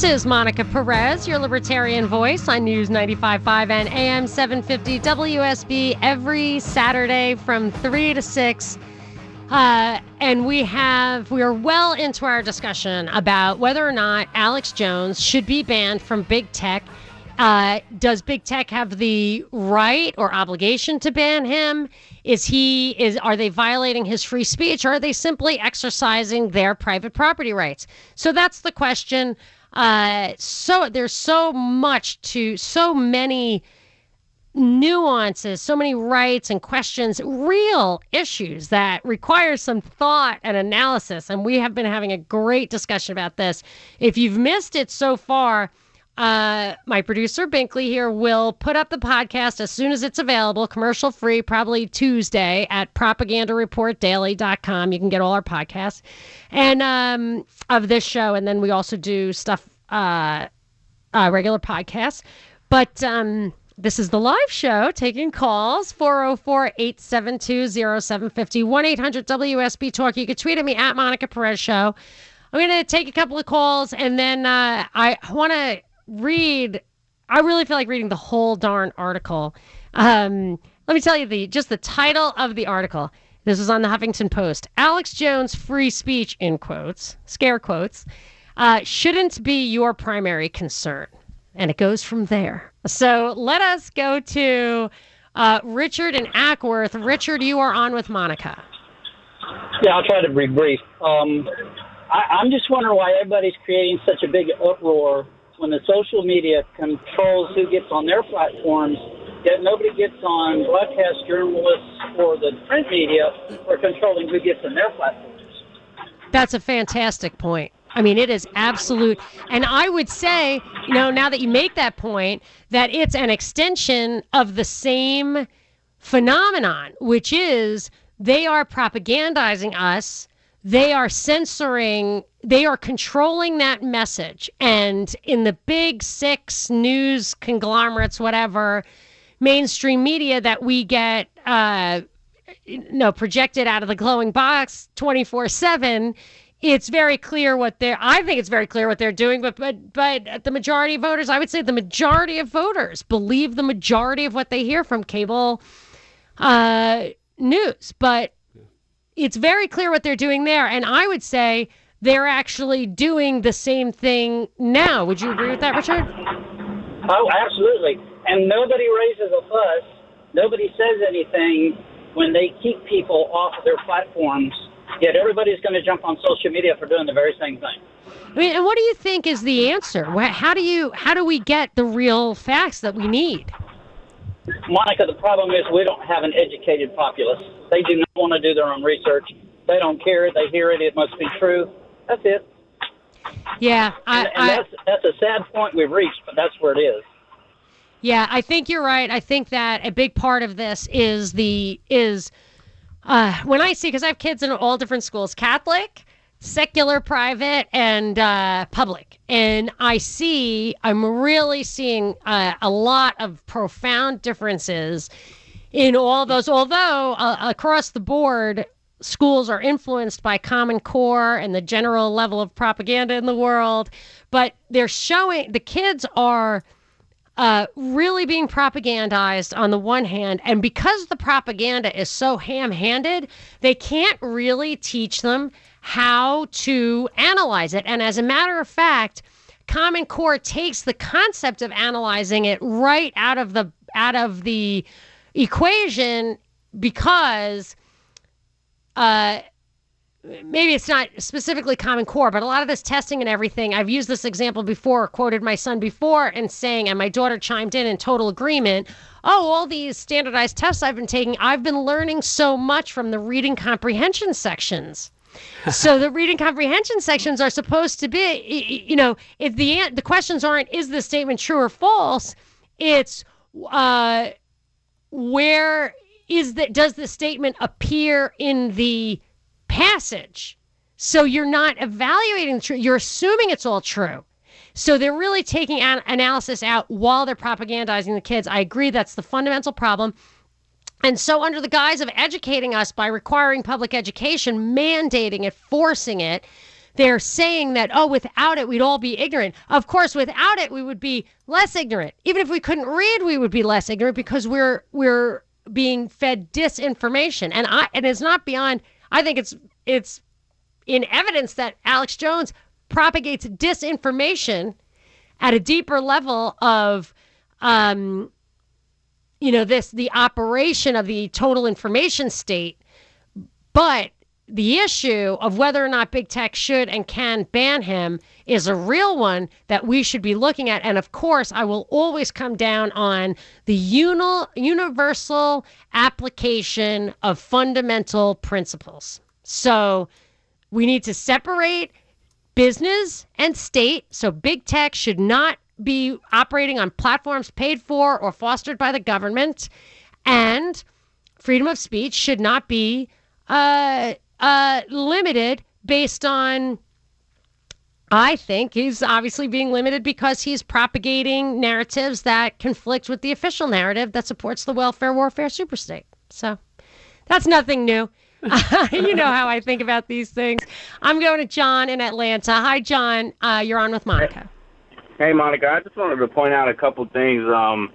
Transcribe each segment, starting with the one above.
This is Monica Perez, your libertarian voice on News 95.5 and AM 750 WSB every Saturday from 3 to 6. Uh, and we have, we are well into our discussion about whether or not Alex Jones should be banned from big tech. Uh, does big tech have the right or obligation to ban him? Is he is are they violating his free speech or are they simply exercising their private property rights? So that's the question. Uh, so there's so much to so many nuances, so many rights and questions, real issues that require some thought and analysis. And we have been having a great discussion about this. If you've missed it so far, uh, my producer Binkley here will put up the podcast as soon as it's available, commercial free, probably Tuesday at propagandareportdaily.com. You can get all our podcasts and um, of this show, and then we also do stuff, uh, uh, regular podcasts. But um, this is the live show taking calls 404 872 0750 800 WSB Talk. You can tweet at me at Monica Perez Show. I'm going to take a couple of calls and then uh, I want to read. I really feel like reading the whole darn article. Um, let me tell you the just the title of the article. This is on the Huffington Post. Alex Jones' free speech, in quotes, scare quotes, uh, shouldn't be your primary concern. And it goes from there. So let us go to uh, Richard and Acworth. Richard, you are on with Monica. Yeah, I'll try to be brief. Um, I, I'm just wondering why everybody's creating such a big uproar when the social media controls who gets on their platforms, yet nobody gets on broadcast journalists or the print media for controlling who gets on their platforms. That's a fantastic point. I mean, it is absolute. And I would say, you know, now that you make that point, that it's an extension of the same phenomenon, which is they are propagandizing us, they are censoring, they are controlling that message. And in the big six news conglomerates, whatever, mainstream media that we get, uh, you know, projected out of the glowing box 24 7 it's very clear what they're i think it's very clear what they're doing but but but the majority of voters i would say the majority of voters believe the majority of what they hear from cable uh, news but it's very clear what they're doing there. And i would say they're actually doing the same thing now. Would you agree with that richard? Oh absolutely. And nobody raises a fuss. Nobody says anything when they keep people off their platforms Yet everybody's going to jump on social media for doing the very same thing. I mean, and what do you think is the answer? How do you how do we get the real facts that we need? Monica, the problem is we don't have an educated populace. They do not want to do their own research. They don't care. They hear it. It must be true. That's it. Yeah, I, and, and that's that's a sad point we've reached, but that's where it is. Yeah, I think you're right. I think that a big part of this is the is uh, when I see, because I have kids in all different schools, Catholic, secular, private, and uh, public, and I see, I'm really seeing uh, a lot of profound differences in all those. Although uh, across the board, schools are influenced by Common Core and the general level of propaganda in the world, but they're showing the kids are uh, really being propagandized on the one hand, and because the propaganda is so ham handed, they can't really teach them how to analyze it. And as a matter of fact, Common Core takes the concept of analyzing it right out of the out of the equation because uh, maybe it's not specifically common core but a lot of this testing and everything i've used this example before quoted my son before and saying and my daughter chimed in in total agreement oh all these standardized tests i've been taking i've been learning so much from the reading comprehension sections so the reading comprehension sections are supposed to be you know if the the questions aren't is this statement true or false it's uh where is that? Does the statement appear in the passage? So you're not evaluating the truth. You're assuming it's all true. So they're really taking an- analysis out while they're propagandizing the kids. I agree that's the fundamental problem. And so, under the guise of educating us by requiring public education, mandating it, forcing it, they're saying that, oh, without it, we'd all be ignorant. Of course, without it, we would be less ignorant. Even if we couldn't read, we would be less ignorant because we're we're being fed disinformation. And I and it's not beyond I think it's it's in evidence that Alex Jones propagates disinformation at a deeper level of um, you know this the operation of the total information state. But the issue of whether or not big tech should and can ban him is a real one that we should be looking at and of course i will always come down on the uni- universal application of fundamental principles so we need to separate business and state. So big tech should not be operating on platforms paid for or fostered by the government. And freedom of speech should not be uh, uh, limited based on. I think he's obviously being limited because he's propagating narratives that conflict with the official narrative that supports the welfare warfare superstate. So that's nothing new. you know how I think about these things. I'm going to John in Atlanta. Hi, John. Uh, you're on with Monica. Hey, Monica. I just wanted to point out a couple things. Um,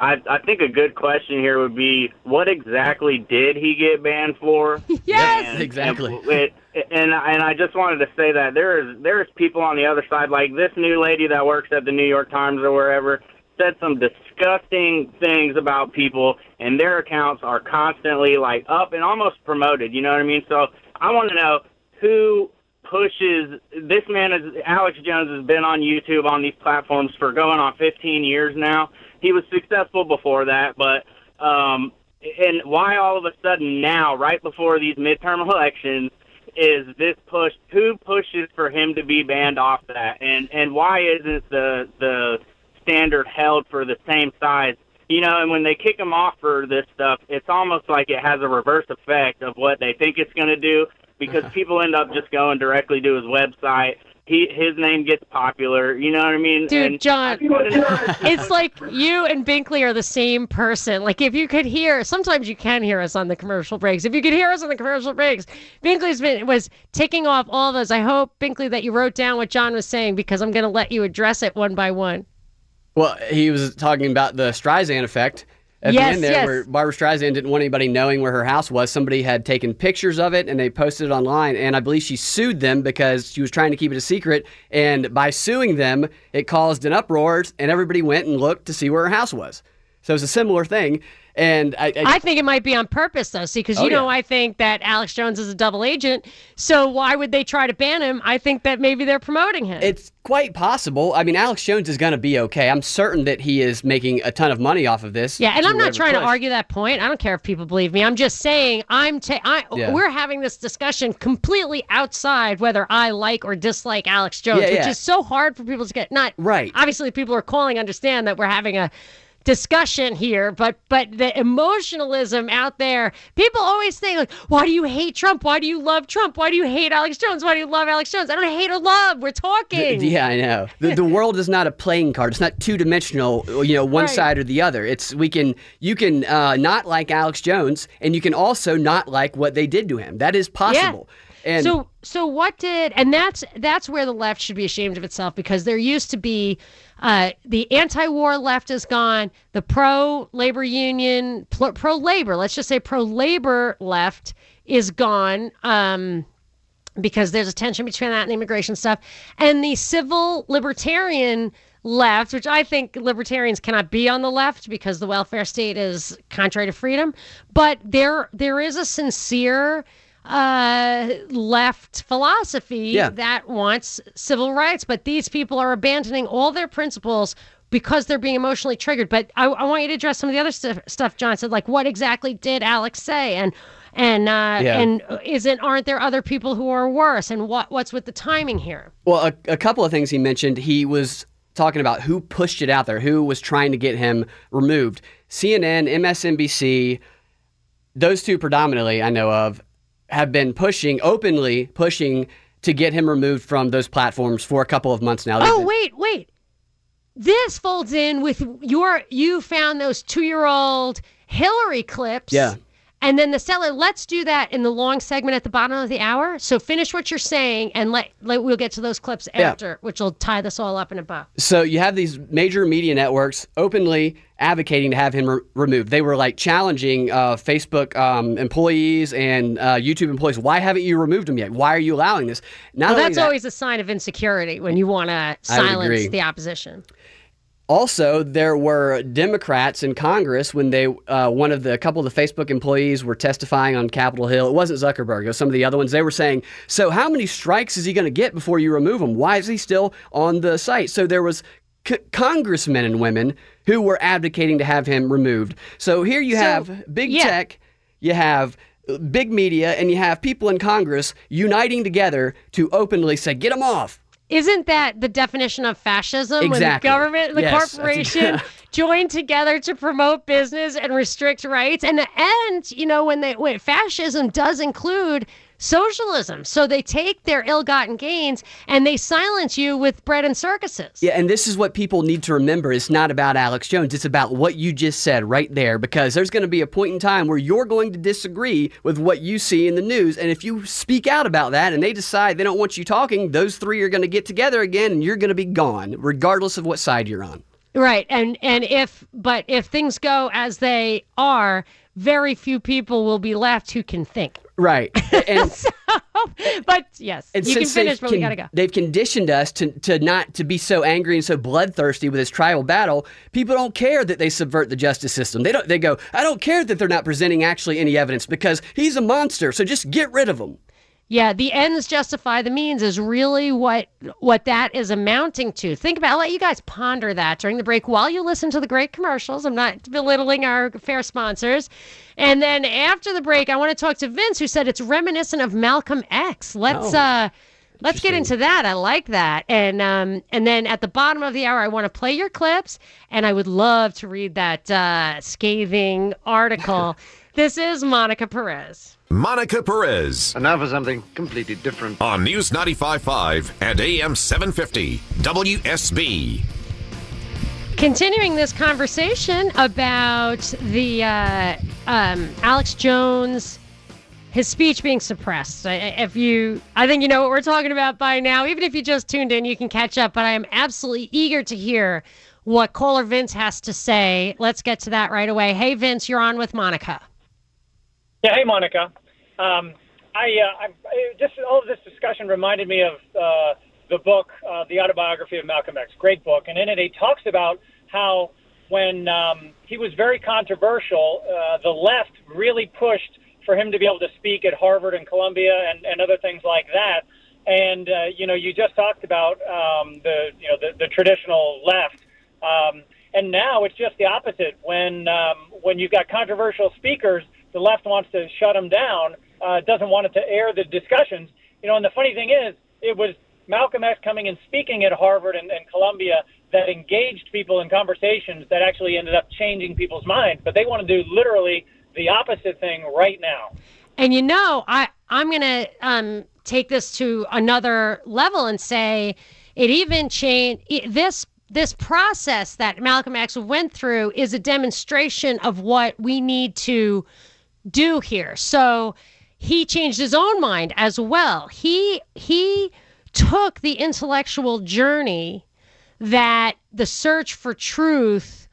I, I think a good question here would be, what exactly did he get banned for? yes, and, exactly. And, it, and and I just wanted to say that there is there's people on the other side, like this new lady that works at the New York Times or wherever said some disgusting things about people, and their accounts are constantly like up and almost promoted. You know what I mean? So I want to know who pushes this man is Alex Jones has been on YouTube on these platforms for going on 15 years now. He was successful before that, but um and why all of a sudden now right before these midterm elections is this push who pushes for him to be banned off that and and why isn't the the standard held for the same size. You know, and when they kick him off for this stuff, it's almost like it has a reverse effect of what they think it's going to do because people end up just going directly to his website. He his name gets popular. You know what I mean? Dude, And- John, it's like you and Binkley are the same person. Like if you could hear, sometimes you can hear us on the commercial breaks. If you could hear us on the commercial breaks, Binkley's been was ticking off all those. I hope Binkley that you wrote down what John was saying because I'm going to let you address it one by one. Well, he was talking about the Streisand effect at Yes, the end there, yes. where Barbara Streisand didn't want anybody knowing where her house was. Somebody had taken pictures of it and they posted it online, and I believe she sued them because she was trying to keep it a secret. And by suing them, it caused an uproar, and everybody went and looked to see where her house was. So it's a similar thing. And I, I, I think it might be on purpose though. See, because oh, you Oh, know yeah. I think that Alex Jones is a double agent. So why would they try to ban him? I think that maybe they're promoting him. It's quite possible. I mean, Alex Jones is going to be okay. I'm certain that he is making a ton of money off of this. Yeah, and I'm not trying to argue that point. I don't care if people believe me. I'm just saying I'm ta- I Yeah. we're having this discussion completely outside whether I like or dislike Alex Jones, Yeah, which is so hard for people to get not Right. Obviously people are calling understand that we're having a discussion here, but but the emotionalism out there, people always think like, why do you hate Trump? Why do you love Trump? Why do you hate Alex Jones? Why do you love Alex Jones? I don't hate or love. We're talking. Yeah, I know. The, the world is not a playing card. It's not two dimensional. You know, one Right. side or the other. It's we can you can uh, not like Alex Jones, and you can also not like what they did to him. That is possible. And so so what did and that's that's where the left should be ashamed of itself because there used to be uh, the anti-war left is gone. The pro-labor union pro-labor let's just say pro-labor left is gone um, because there's a tension between that and immigration stuff. And the civil libertarian left which i think libertarians cannot be on the left because the welfare state is contrary to freedom but there there is a sincere uh, left philosophy Yeah. that wants civil rights but these people are abandoning all their principles because they're being emotionally triggered but i, I want you to address some of the other stuff, stuff john said like what exactly did alex say and and uh, Yeah. and isn't aren't there other people who are worse and what what's with the timing here Well, a, a couple of things he mentioned. He was talking about who pushed it out there, who was trying to get him removed. CNN, MSNBC, those two predominantly I know of, have been pushing openly pushing to get him removed from those platforms for a couple of months now. They've Oh been- wait, wait. This folds in with your you found those two year old Hillary clips. Yeah. And then the seller, let's do that in the long segment at the bottom of the hour. So finish what you're saying and let, let we'll get to those clips Yeah. after, which will tie this all up in a bow. So you have these major media networks openly advocating to have him re- removed. They were like challenging uh, Facebook um, employees and uh, YouTube employees. Why haven't you removed him yet? Why are you allowing this? Now Well, that's that- always a sign of insecurity when you want to silence the opposition. Also, there were Democrats in Congress when they, uh, one of the a couple of the Facebook employees were testifying on Capitol Hill. It wasn't Zuckerberg; it was some of the other ones. They were saying, "So, how many strikes is he going to get before you remove him? Why is he still on the site?" So there was c- congressmen and women who were advocating to have him removed. So here you So, have big yeah. tech, you have big media, and you have people in Congress uniting together to openly say, "Get him off." Isn't that the definition of fascism? Exactly. When the government, and the Yes, corporation join together to promote business and restrict rights. And and you know when they when fascism does include socialism, so they take their ill-gotten gains and they silence you with bread and circuses. Yeah, and this is what people need to remember. It's not about Alex Jones. It's about what you just said right there, because there's going to be a point in time where you're going to disagree with what you see in the news. And if you speak out about that and they decide they don't want you talking, those three are going to get together again and you're going to be gone, regardless of what side you're on. Right. And and if but if things go as they are, very few people will be left who can think. Right. And, but yes, and you can finish, but we gotta go. They've conditioned us to, to not to be so angry and so bloodthirsty with this tribal battle. People don't care that they subvert the justice system. They don't. They go. I don't care that they're not presenting actually any evidence because he's a monster. So just get rid of him. Yeah, the ends justify the means is really what what that is amounting to. Think about. I'll let you guys ponder that during the break while you listen to the great commercials. I'm not belittling our fair sponsors. And then after the break, I want to talk to Vince, who said it's reminiscent of Malcolm X. Let's Oh, uh, let's get into that. I like that. And um, and then at the bottom of the hour, I want to play your clips, and I would love to read that uh, scathing article. this is Monica Perez. Monica Perez And now for something completely different. on News 95.5 and AM 750 WSB. Continuing this conversation about the uh, um, Alex Jones, his speech being suppressed. I- I- If you, I think you know what we're talking about by now. Even if you just tuned in, you can catch up. But I am absolutely eager to hear what caller Vince has to say. Let's get to that right away. Hey, Vince, you're on with Monica. Yeah, hey Monica. Um, I, uh, I, just all of this discussion reminded me of uh, the book, uh, the autobiography of Malcolm X. Great book, and in it he talks about how when um, he was very controversial, uh, the left really pushed for him to be able to speak at Harvard and Columbia and, and other things like that. And uh, you know, you just talked about um, the you know the, the traditional left. Um, and now it's just the opposite. When um, when you've got controversial speakers, the left wants to shut them down, uh, doesn't want it to air the discussions. You know, and the funny thing is, it was Malcolm X coming and speaking at Harvard and, and Columbia that engaged people in conversations that actually ended up changing people's minds. But they want to do literally the opposite thing right now. And you know, I I'm gonna um, take this to another level and say it even changed this this process that Malcolm X went through is a demonstration of what we need to do here. So he changed his own mind as well. He he took the intellectual journey that the search for truth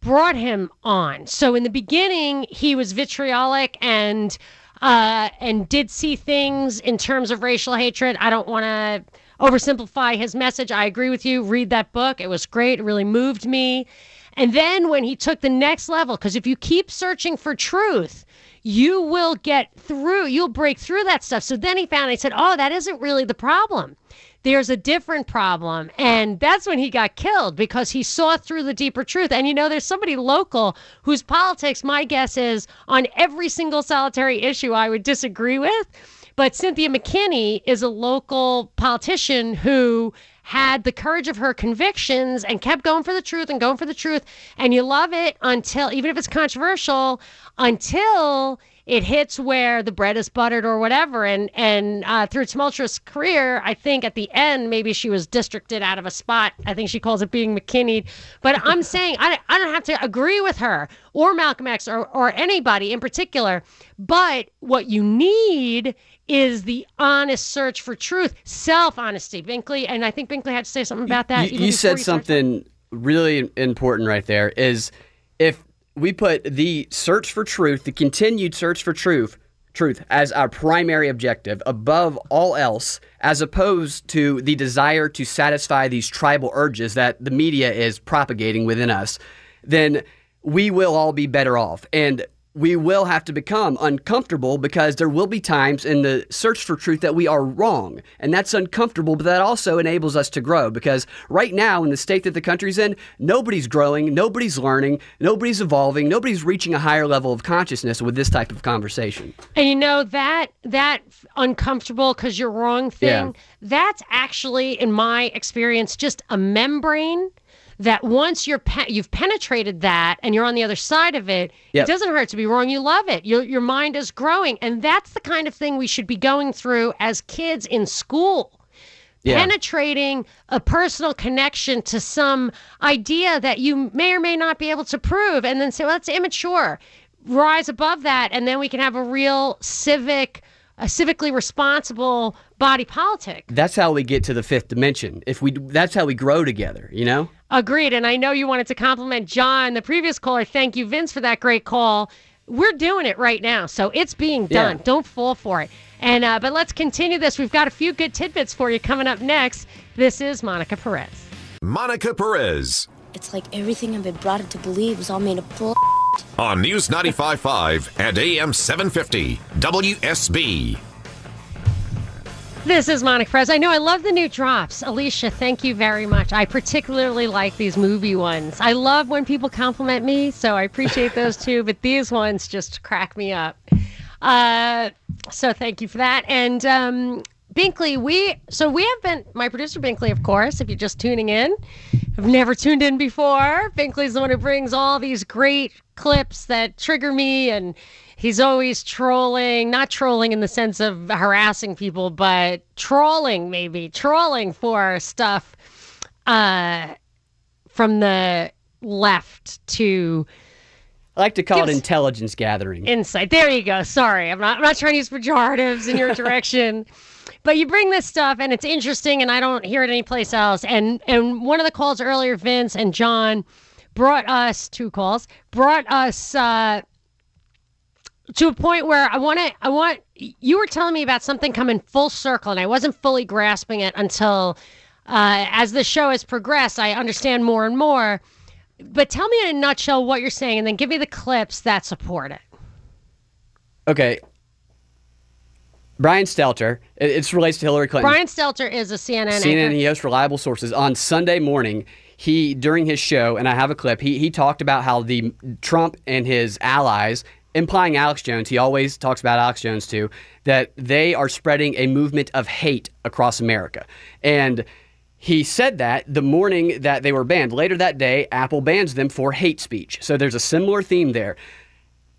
brought him on. So in the beginning, he was vitriolic and uh, and did see things in terms of racial hatred. I don't want to oversimplify his message. I agree with you. Read that book. It was great. It really moved me. And then when he took the next level, because if you keep searching for truth, you will get through, you'll break through that stuff. So then he found, he said, oh, that isn't really the problem. There's a different problem. And that's when he got killed because he saw through the deeper truth. And you know, there's somebody local whose politics, my guess is, on every single solitary issue I would disagree with. But Cynthia McKinney is a local politician who had the courage of her convictions and kept going for the truth and going for the truth. And you love it until, even if it's controversial, until it hits where the bread is buttered or whatever. And and uh, through tumultuous career, I think at the end maybe she was districted out of a spot. I think she calls it being McKinney. But I'm saying I, I don't have to agree with her or Malcolm X or, or anybody in particular. But what you need is the honest search for truth, self honesty. Binkley, and I think Binkley had to say something about that. You, you said something really important right there. Is if we put the search for truth, the continued search for truth, truth as our primary objective above all else, as opposed to the desire to satisfy these tribal urges that the media is propagating within us, then we will all be better off. And we will have to become uncomfortable because there will be times in the search for truth that we are wrong. And that's uncomfortable, but that also enables us to grow because right now, in the state that the country's in, nobody's growing, nobody's learning, nobody's evolving, nobody's reaching a higher level of consciousness with this type of conversation. And you know, that, that uncomfortable because you're wrong thing, yeah. that's actually, in my experience, just a membrane that once you're pe- you've penetrated that and you're on the other side of it, yep. it doesn't hurt to be wrong. You love it. Your your mind is growing, and that's the kind of thing we should be going through as kids in school. Yeah. Penetrating a personal connection to some idea that you may or may not be able to prove, and then say, "Well, that's immature." Rise above that, and then we can have a real civic a civically responsible body politic. That's how we get to the fifth dimension. If we that's how we grow together, you know? Agreed. And I know you wanted to compliment John, the previous caller. Thank you, Vince, for that great call. We're doing it right now, so it's being done. Yeah. Don't fall for it. And uh, but let's continue this. We've got a few good tidbits for you coming up next. This is Monica Perez. Monica Perez. It's like everything I've been brought up to believe was all made of bull. On News 95.5 and AM 750 WSB. This is Monica Perez. I know I love the new drops. Alicia, thank you very much. I particularly like these movie ones. I love when people compliment me, so I appreciate those too, but these ones just crack me up. Uh, so thank you for that. And um, Binkley, we so we have been my producer Binkley, of course. If you're just tuning in, have never tuned in before. Binkley's the one who brings all these great clips that trigger me and he's always trolling, not trolling in the sense of harassing people, but trolling maybe, trolling for stuff uh, from the left to. I like to call it intelligence gathering. Insight. There you go. Sorry, I'm not. I'm not trying to use pejoratives in your direction, but you bring this stuff and it's interesting, and I don't hear it anyplace else. And and one of the calls earlier, Vince and John brought us two calls, brought us uh, to a point where I want to, I want, you were telling me about something coming full circle, and I wasn't fully grasping it until uh, as the show has progressed, I understand more and more. But tell me in a nutshell what you're saying, and then give me the clips that support it. Okay. Brian Stelter, it, it relates to Hillary Clinton. Brian Stelter is a CNN. CNN, anchor. he hosts Reliable Sources. On Sunday morning, he during his show, and I have a clip. He he talked about how the Trump and his allies implying Alex Jones, he always talks about Alex Jones too, that they are spreading a movement of hate across America. And he said that the morning that they were banned. Later that day, Apple bans them for hate speech. So there's a similar theme there.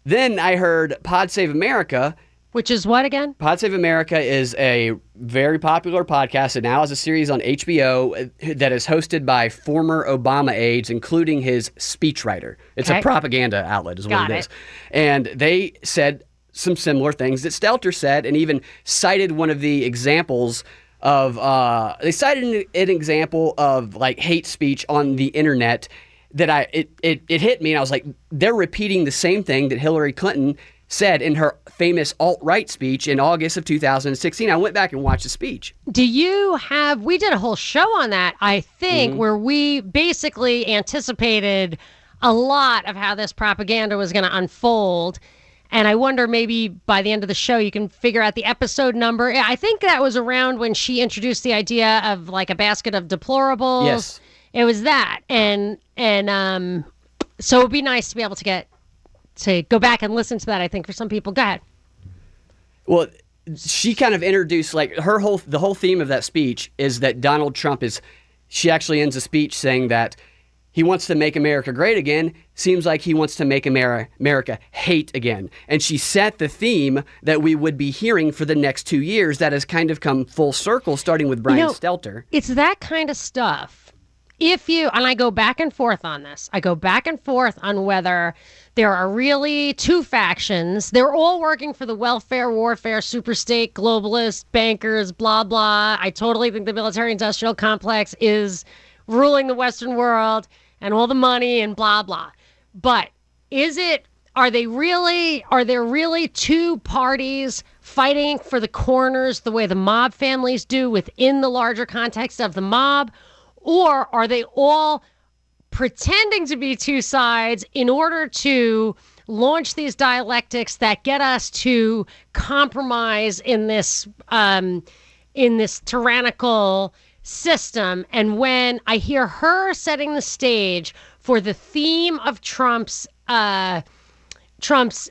Then I heard Pod Save America which is what again? Pod Save America is a very popular podcast and now has a series on HBO uh, that is hosted by former Obama aides, including his speechwriter. It's okay. a propaganda outlet, is Got what it, it is. And they said some similar things that Stelter said, and even cited one of the examples of uh, they cited an, an example of like hate speech on the internet that I it, it it hit me and I was like they're repeating the same thing that Hillary Clinton said in her famous alt right speech in August of 2016. I went back and watched the speech. Do you have, we did a whole show on that, I think, mm-hmm. where we basically anticipated a lot of how this propaganda was going to unfold. And I wonder maybe by the end of the show you can figure out the episode number. I think that was around when she introduced the idea of like a basket of deplorables. Yes. It was that. And and um so it'd be nice to be able to get to go back and listen to that. I think for some people, go ahead. Well, she kind of introduced like her whole the whole theme of that speech is that Donald Trump is she actually ends a speech saying that he wants to make America great again. Seems like he wants to make America, hate again. And she set the theme that we would be hearing for the next two years that has kind of come full circle, starting with Brian You know, Stelter. It's that kind of stuff. If you, and I go back and forth on this, I go back and forth on whether there are really two factions. They're all working for the welfare, warfare, superstate, globalist, bankers, blah, blah. I totally think the military industrial complex is ruling the Western world and all the money and blah, blah. But is it, are they really, are there really two parties fighting for the corners the way the mob families do within the larger context of the mob? Or are they all pretending to be two sides in order to launch these dialectics that get us to compromise in this um, in this tyrannical system and when i hear her setting the stage for the theme of trump's uh, trump's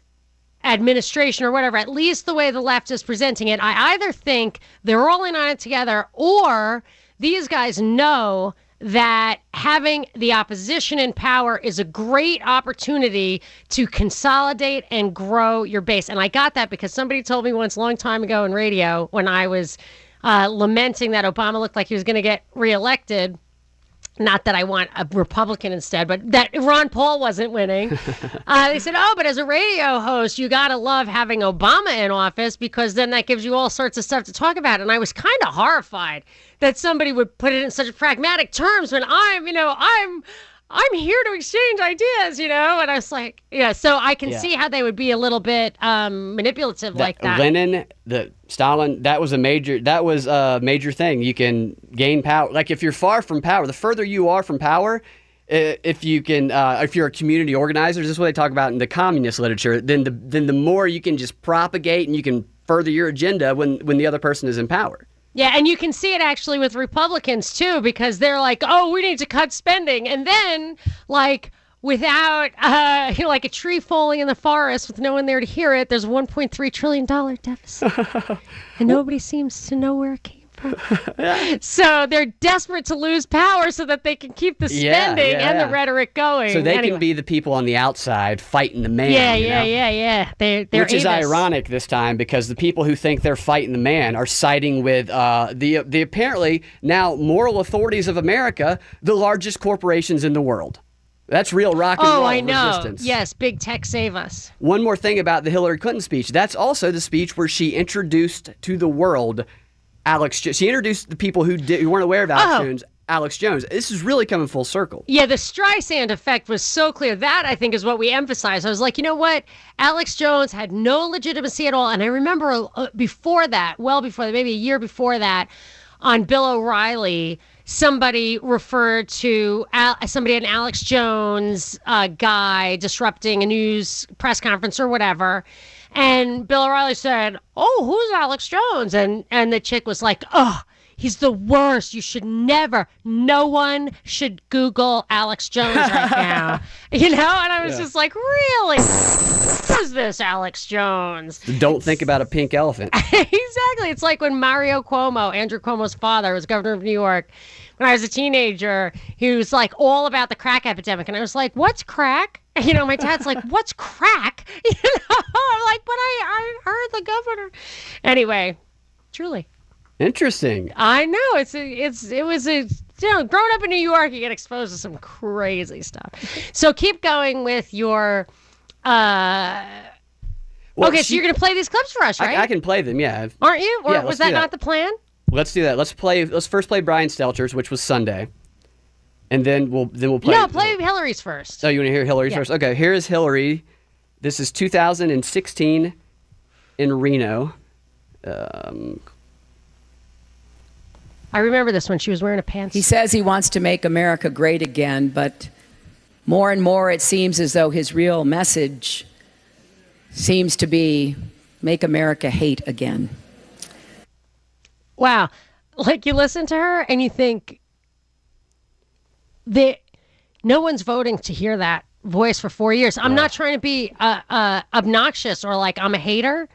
administration or whatever, at least the way the left is presenting it, I either think they're all in on it together or these guys know that having the opposition in power is a great opportunity to consolidate and grow your base. And I got that because somebody told me once a long time ago in radio when I was uh, lamenting that Obama looked like he was going to get reelected not that I want a Republican instead, but that Ron Paul wasn't winning. uh, they said, oh, but as a radio host, you got to love having Obama in office because then that gives you all sorts of stuff to talk about. And I was kind of horrified that somebody would put it in such pragmatic terms when I'm, you know, I'm. I'm here to exchange ideas, you know, and I was like, yeah. So I can Yeah. see how they would be a little bit um, manipulative like that. Lenin, the Stalin, that was a major that was a major thing. You can gain power. Like if you're far from power, the further you are from power, if you can, uh, if you're a community organizer, this is what they talk about in the communist literature. Then the then the more you can just propagate and you can further your agenda when when the other person is in power. Yeah, and you can see it actually with Republicans too, because they're like, "Oh, we need to cut spending," and then like without uh, you know, like a tree falling in the forest with no one there to hear it, there's a 1.3 trillion dollar deficit, and nobody seems to know where it came from. so they're desperate to lose power so that they can keep the spending yeah, and yeah. the rhetoric going. So they Anyway. can be the people on the outside fighting the man. Yeah, yeah, know? yeah, yeah. They, they're Which is ironic this time because the people who think they're fighting the man are siding with uh, the the apparently now moral authorities of America, the largest corporations in the world. That's real rock and Oh, roll I know. resistance. Yes, big tech save us. One more thing about the Hillary Clinton speech. That's also the speech where she introduced to the world Alex. Jo- She introduced the people who, did, who weren't aware of Alex Oh. Jones. Alex Jones. This is really coming full circle. Yeah, the Streisand effect was so clear. That I think is what we emphasized. I was like, you know what? Alex Jones had no legitimacy at all. And I remember uh, before that, well before that, maybe a year before that, on Bill O'Reilly, somebody referred to Al- somebody an Alex Jones uh, guy disrupting a news press conference or whatever. And Bill O'Reilly said, "Oh, who's Alex Jones?" And and the chick was like, "Oh, he's the worst. You should never. No one should Google Alex Jones right now." you know? And I was Yeah. just like, "Really? Who's this Alex Jones?" Don't think about a pink elephant. exactly. It's like when Mario Cuomo, Andrew Cuomo's father, was governor of New York. When I was a teenager, he was like all about the crack epidemic, and I was like, "What's crack?" You know, my dad's like, "What's crack?" You know, I'm like, "But I, I heard the governor." Anyway, truly, Interesting. I know it's a, it's it was a you know, growing up in New York, you get exposed to some crazy stuff. So keep going with your. uh Well, Okay, so you're gonna play these clips for us, right? I, I can play them. Yeah. Aren't you? Or Yeah, was that, that. not the plan? Let's do that. Let's play. Let's first play Brian Stelter's, which was Sunday, and then we'll then we'll play. no, play Hillary's first. Oh, you want to hear Hillary Yeah. first? Okay, here is Hillary. This is 2016 in Reno. Um, I remember this when she was wearing a pants. He says he wants to make America great again, but more and more it seems as though his real message seems to be make America hate again. Wow. Like you listen to her and you think that no one's voting to hear that voice for four years. I'm not trying to be uh, uh, obnoxious or like I'm a hater,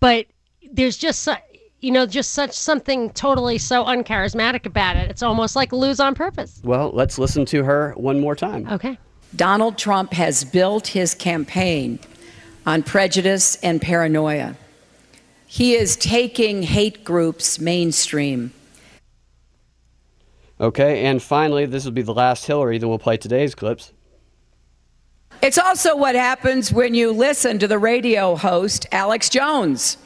but there's just su- you know just such something totally so uncharismatic about it. It's almost like lose on purpose. Well, let's listen to her one more time. Okay. Donald Trump has built his campaign on prejudice and paranoia. He is taking hate groups mainstream. Okay, and finally, this will be the last Hillary. Then we'll play today's clips. It's also what happens when you listen to the radio host, Alex Jones,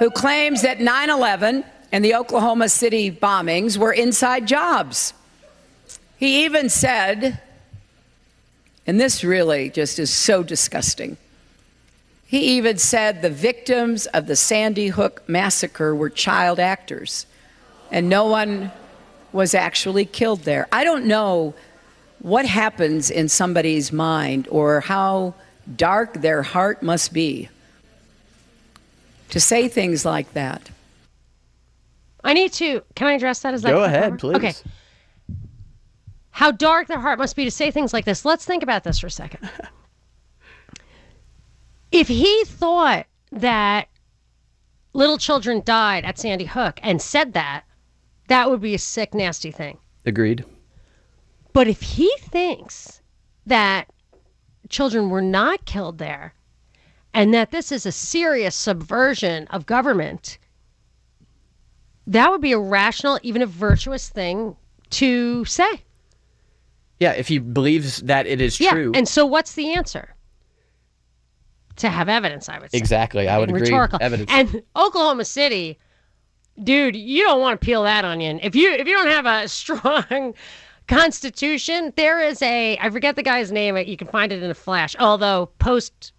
who claims that 9 11 and the Oklahoma City bombings were inside jobs. He even said, and this really just is so disgusting. He even said the victims of the Sandy Hook massacre were child actors, and no one was actually killed there. I don't know what happens in somebody's mind or how dark their heart must be to say things like that. I need to. Can I address that? Is that Go ahead, covered? please. Okay. How dark their heart must be to say things like this. Let's think about this for a second. if he thought that little children died at Sandy Hook and said that, that would be a sick, nasty thing. Agreed. But if he thinks that children were not killed there and that this is a serious subversion of government, that would be a rational, even a virtuous thing to say. Yeah, if he believes that it is yeah. true. And so what's the answer? To have evidence, I would say. Exactly. I would agree. Rhetorical. Evidence. And Oklahoma City, dude, you don't want to peel that onion. If you if you don't have a strong constitution, there is a I forget the guy's name. You can find it in a flash. Although post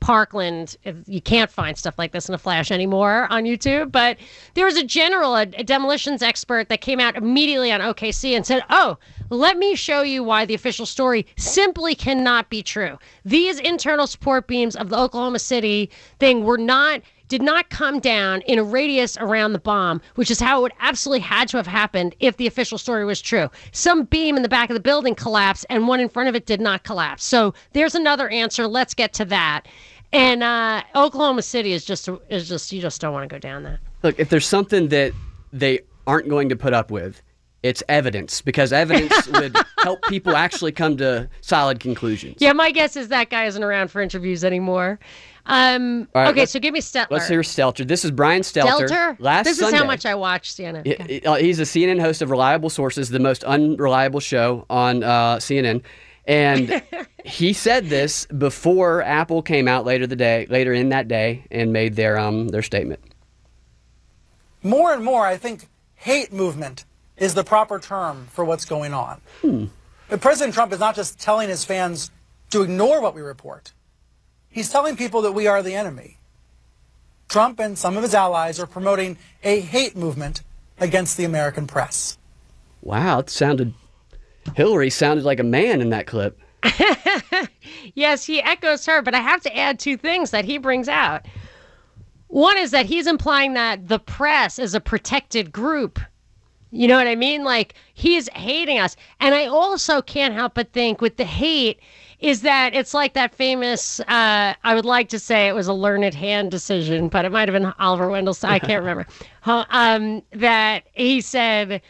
Parkland, you can't find stuff like this in a flash anymore on YouTube. But there was a general, a, a demolitions expert that came out immediately on OKC and said, "Oh, let me show you why the official story simply cannot be true. These internal support beams of the Oklahoma City thing were not." Did not come down in a radius around the bomb, which is how it would absolutely had to have happened if the official story was true. Some beam in the back of the building collapsed, and one in front of it did not collapse. So there's another answer. Let's get to that. And uh, Oklahoma City is just is just you just don't want to go down that. Look, if there's something that they aren't going to put up with, it's evidence because evidence would help people actually come to solid conclusions. Yeah, my guess is that guy isn't around for interviews anymore. Um, All right, okay, so give me Stelter. Let's hear Stelter. This is Brian Stelter. Stelter. Last this Sunday. is how much I watch CNN. Okay. uh, He's a CNN host of Reliable Sources, the most unreliable show on uh, CNN. And he said this before Apple came out later the day, later in that day, and made their um their statement. more and more, I think hate movement is the proper term for what's going on. But President Trump is not just telling his fans to ignore what we report. He's telling people that we are the enemy. Trump and some of his allies are promoting a hate movement against the American press. Wow, it sounded. Hillary sounded like a man in that clip. Yes, he echoes her, but I have to add two things that he brings out. One is that he's implying that the press is a protected group. You know what I mean? Like he's hating us. And I also can't help but think with the hate is that it's like that famous uh, I would like to say it was a learned hand decision, but it might have been Oliver Wendell. I can't remember. Um, that he said,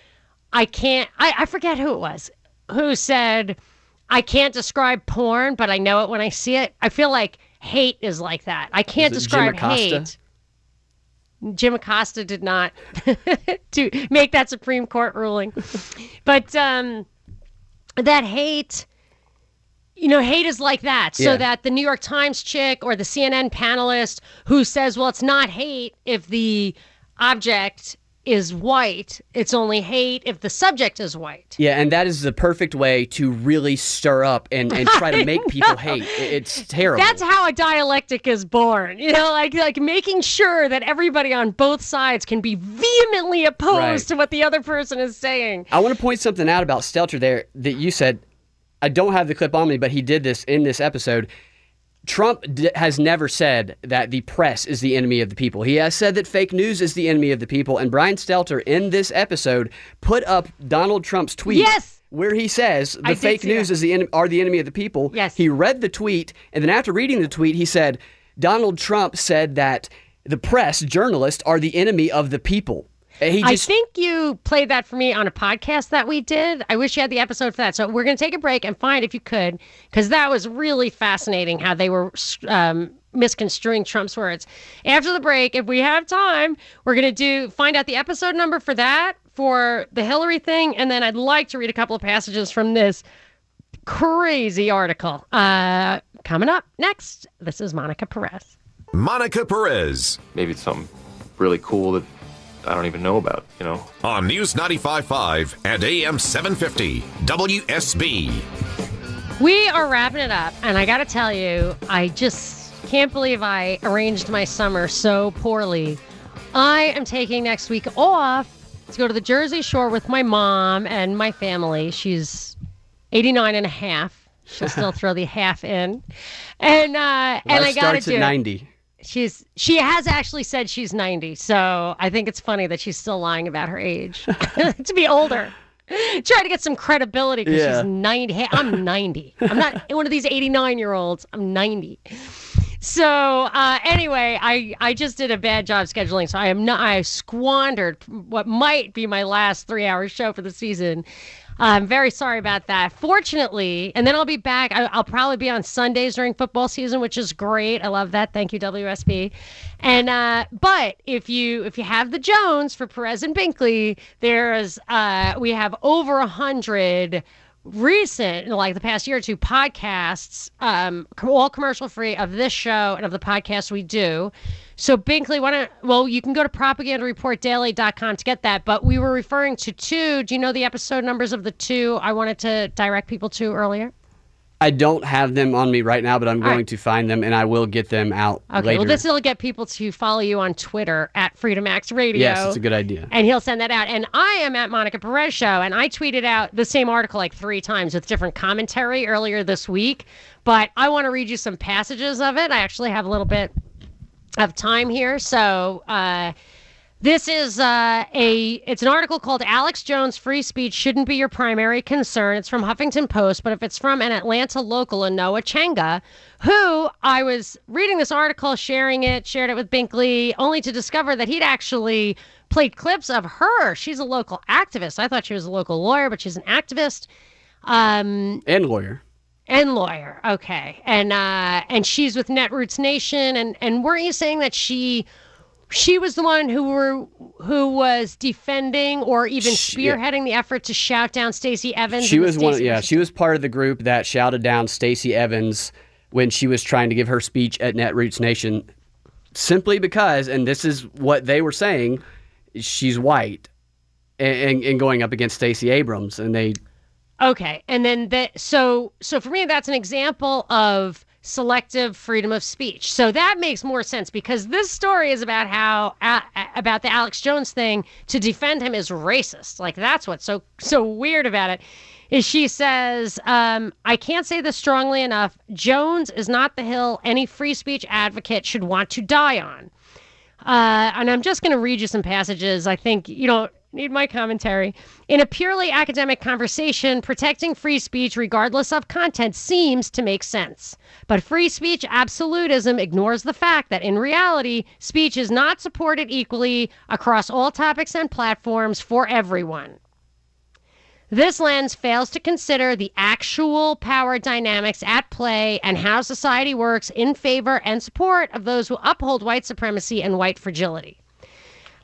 I can't I, I forget who it was who said I can't describe porn, but I know it when I see it. I feel like hate is like that. I can't describe hate. Jim Acosta did not to make that Supreme Court ruling. But um, that hate, you know, hate is like that. So Yeah. that the New York Times chick or the CNN panelist who says, well, it's not hate if the object is white, it's only hate if the subject is white. Yeah, and that is the perfect way to really stir up and, and try to make people hate. It's terrible. That's how a dialectic is born. You know, like like making sure that everybody on both sides can be vehemently opposed Right. to what the other person is saying. I want to point something out about Stelter there that you said. I don't have the clip on me, but he did this in this episode. Trump d- has never said that the press is the enemy of the people. He has said that fake news is the enemy of the people. And Brian Stelter in this episode put up Donald Trump's tweet. Yes! Where he says the fake news that. is the en- are the enemy of the people. Yes. He read the tweet, and then after reading the tweet, he said Donald Trump said that the press, journalists, are the enemy of the people. He I think you played that for me on a podcast that we did. I wish you had the episode for that. So we're going to take a break and find if you could, because that was really fascinating how they were um, misconstruing Trump's words. After the break, if we have time, we're going to do find out the episode number for that for the Hillary thing, and then I'd like to read a couple of passages from this crazy article. Uh, coming up next, this is Monica Perez. Monica Perez. Maybe it's something really cool that I don't even know about, you know? On News 95.5 and AM 750, WSB. We are wrapping it up, and I got to tell you, I just can't believe I arranged my summer so poorly. I am taking next week off to go to the Jersey Shore with my mom and my family. She's 89 and a half. She'll still throw the half in. And uh and I got to do at it. 90. She's she has actually said she's 90. So I think it's funny that she's still lying about her age. to be older. Try to get some credibility because Yeah. she's 90. Hey, I'm 90. I'm not one of these 89 year olds. I'm 90. So uh, anyway, I I just did a bad job scheduling, so I am not. I squandered what might be my last three hour show for the season. I'm very sorry about that. Fortunately, and then I'll be back. I, I'll probably be on Sundays during football season, which is great. I love that. Thank you, WSB. And uh, but if you if you have the Jones for Perez and Binkley, there's uh, we have over a hundred recent, like the past year or two, podcasts, um, all commercial free of this show and of the podcast we do. So, Binkley, why don't, well, you can go to propagandareportdaily.com to get that. But we were referring to two. Do you know the episode numbers of the two I wanted to direct people to earlier? I don't have them on me right now, but I'm All going right. to find them and I will get them out Okay, later. well, this will get people to follow you on Twitter at Freedom X Radio. yes, it's a good idea. and he'll send that out. And I am at Monica Perez Show, and I tweeted out the same article like three times with different commentary earlier this week. But I want to read you some passages of it. I actually have a little bit of time here, so. Uh, this is uh, a it's an article called Alex Jones free speech shouldn't be your primary concern. It's from Huffington Post, but if it's from an Atlanta local, Anoa Changa, who I was reading this article, sharing it, shared it with Binkley, only to discover that he'd actually played clips of her. She's a local activist. I thought she was a local lawyer, but she's an activist. Um, and lawyer. and lawyer. Okay. And uh and she's with Netroots Nation and and weren't you saying that she she was the one who were who was defending or even spearheading the effort to shout down Stacey Evans? She was one. Stacey Yeah, she was part of the group that shouted down Stacey Evans when she was trying to give her speech at Netroots Nation, simply because, and this is what they were saying, she's white, and, and, and going up against Stacey Abrams, and they Okay, and then that so so for me that's an example of selective freedom of speech. So that makes more sense because this story is about how about the Alex Jones thing to defend him is racist. Like that's what's so so weird about it. Is she says, um, I can't say this strongly enough. Jones is not the hill any free speech advocate should want to die on. Uh, and I'm just going to read you some passages. I think you don't need my commentary. In a purely academic conversation, protecting free speech, regardless of content, seems to make sense. But free speech absolutism ignores the fact that in reality, speech is not supported equally across all topics and platforms for everyone. This lens fails to consider the actual power dynamics at play and how society works in favor and support of those who uphold white supremacy and white fragility.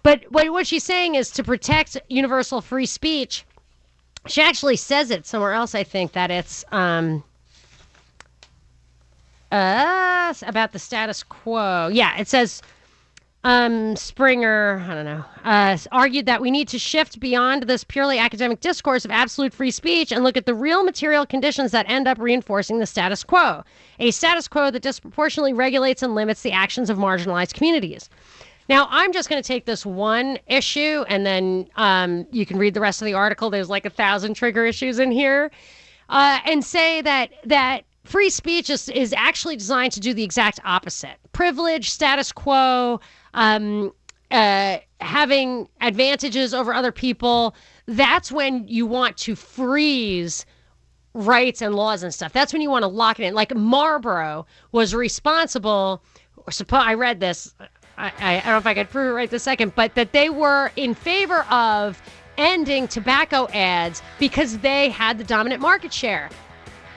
But what what she's saying is to protect universal free speech. She actually says it somewhere else, I think, that it's um, uh, about the status quo. Yeah, it says um, Springer, I don't know, uh, argued that we need to shift beyond this purely academic discourse of absolute free speech and look at the real material conditions that end up reinforcing the status quo. A status quo that disproportionately regulates and limits the actions of marginalized communities. Now, I'm just going to take this one issue and then um, you can read the rest of the article. There's like a thousand trigger issues in here. Uh, and say that that free speech is, is actually designed to do the exact opposite privilege, status quo, um, uh, having advantages over other people. That's when you want to freeze rights and laws and stuff. That's when you want to lock it in. Like Marlboro was responsible, or I read this. I, I don't know if I could prove it right this second, but that they were in favor of ending tobacco ads because they had the dominant market share.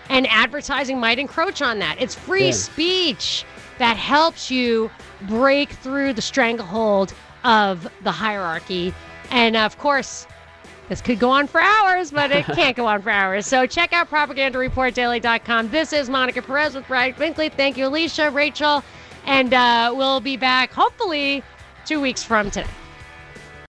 And advertising might encroach on that. It's free Yeah. speech that helps you break through the stranglehold of the hierarchy. And of course, this could go on for hours, but it can't go on for hours. So check out propagandareportdaily.com. This is Monica Perez with Brian Binkley. Thank you, Alicia, Rachel, and uh, we'll be back hopefully two weeks from today.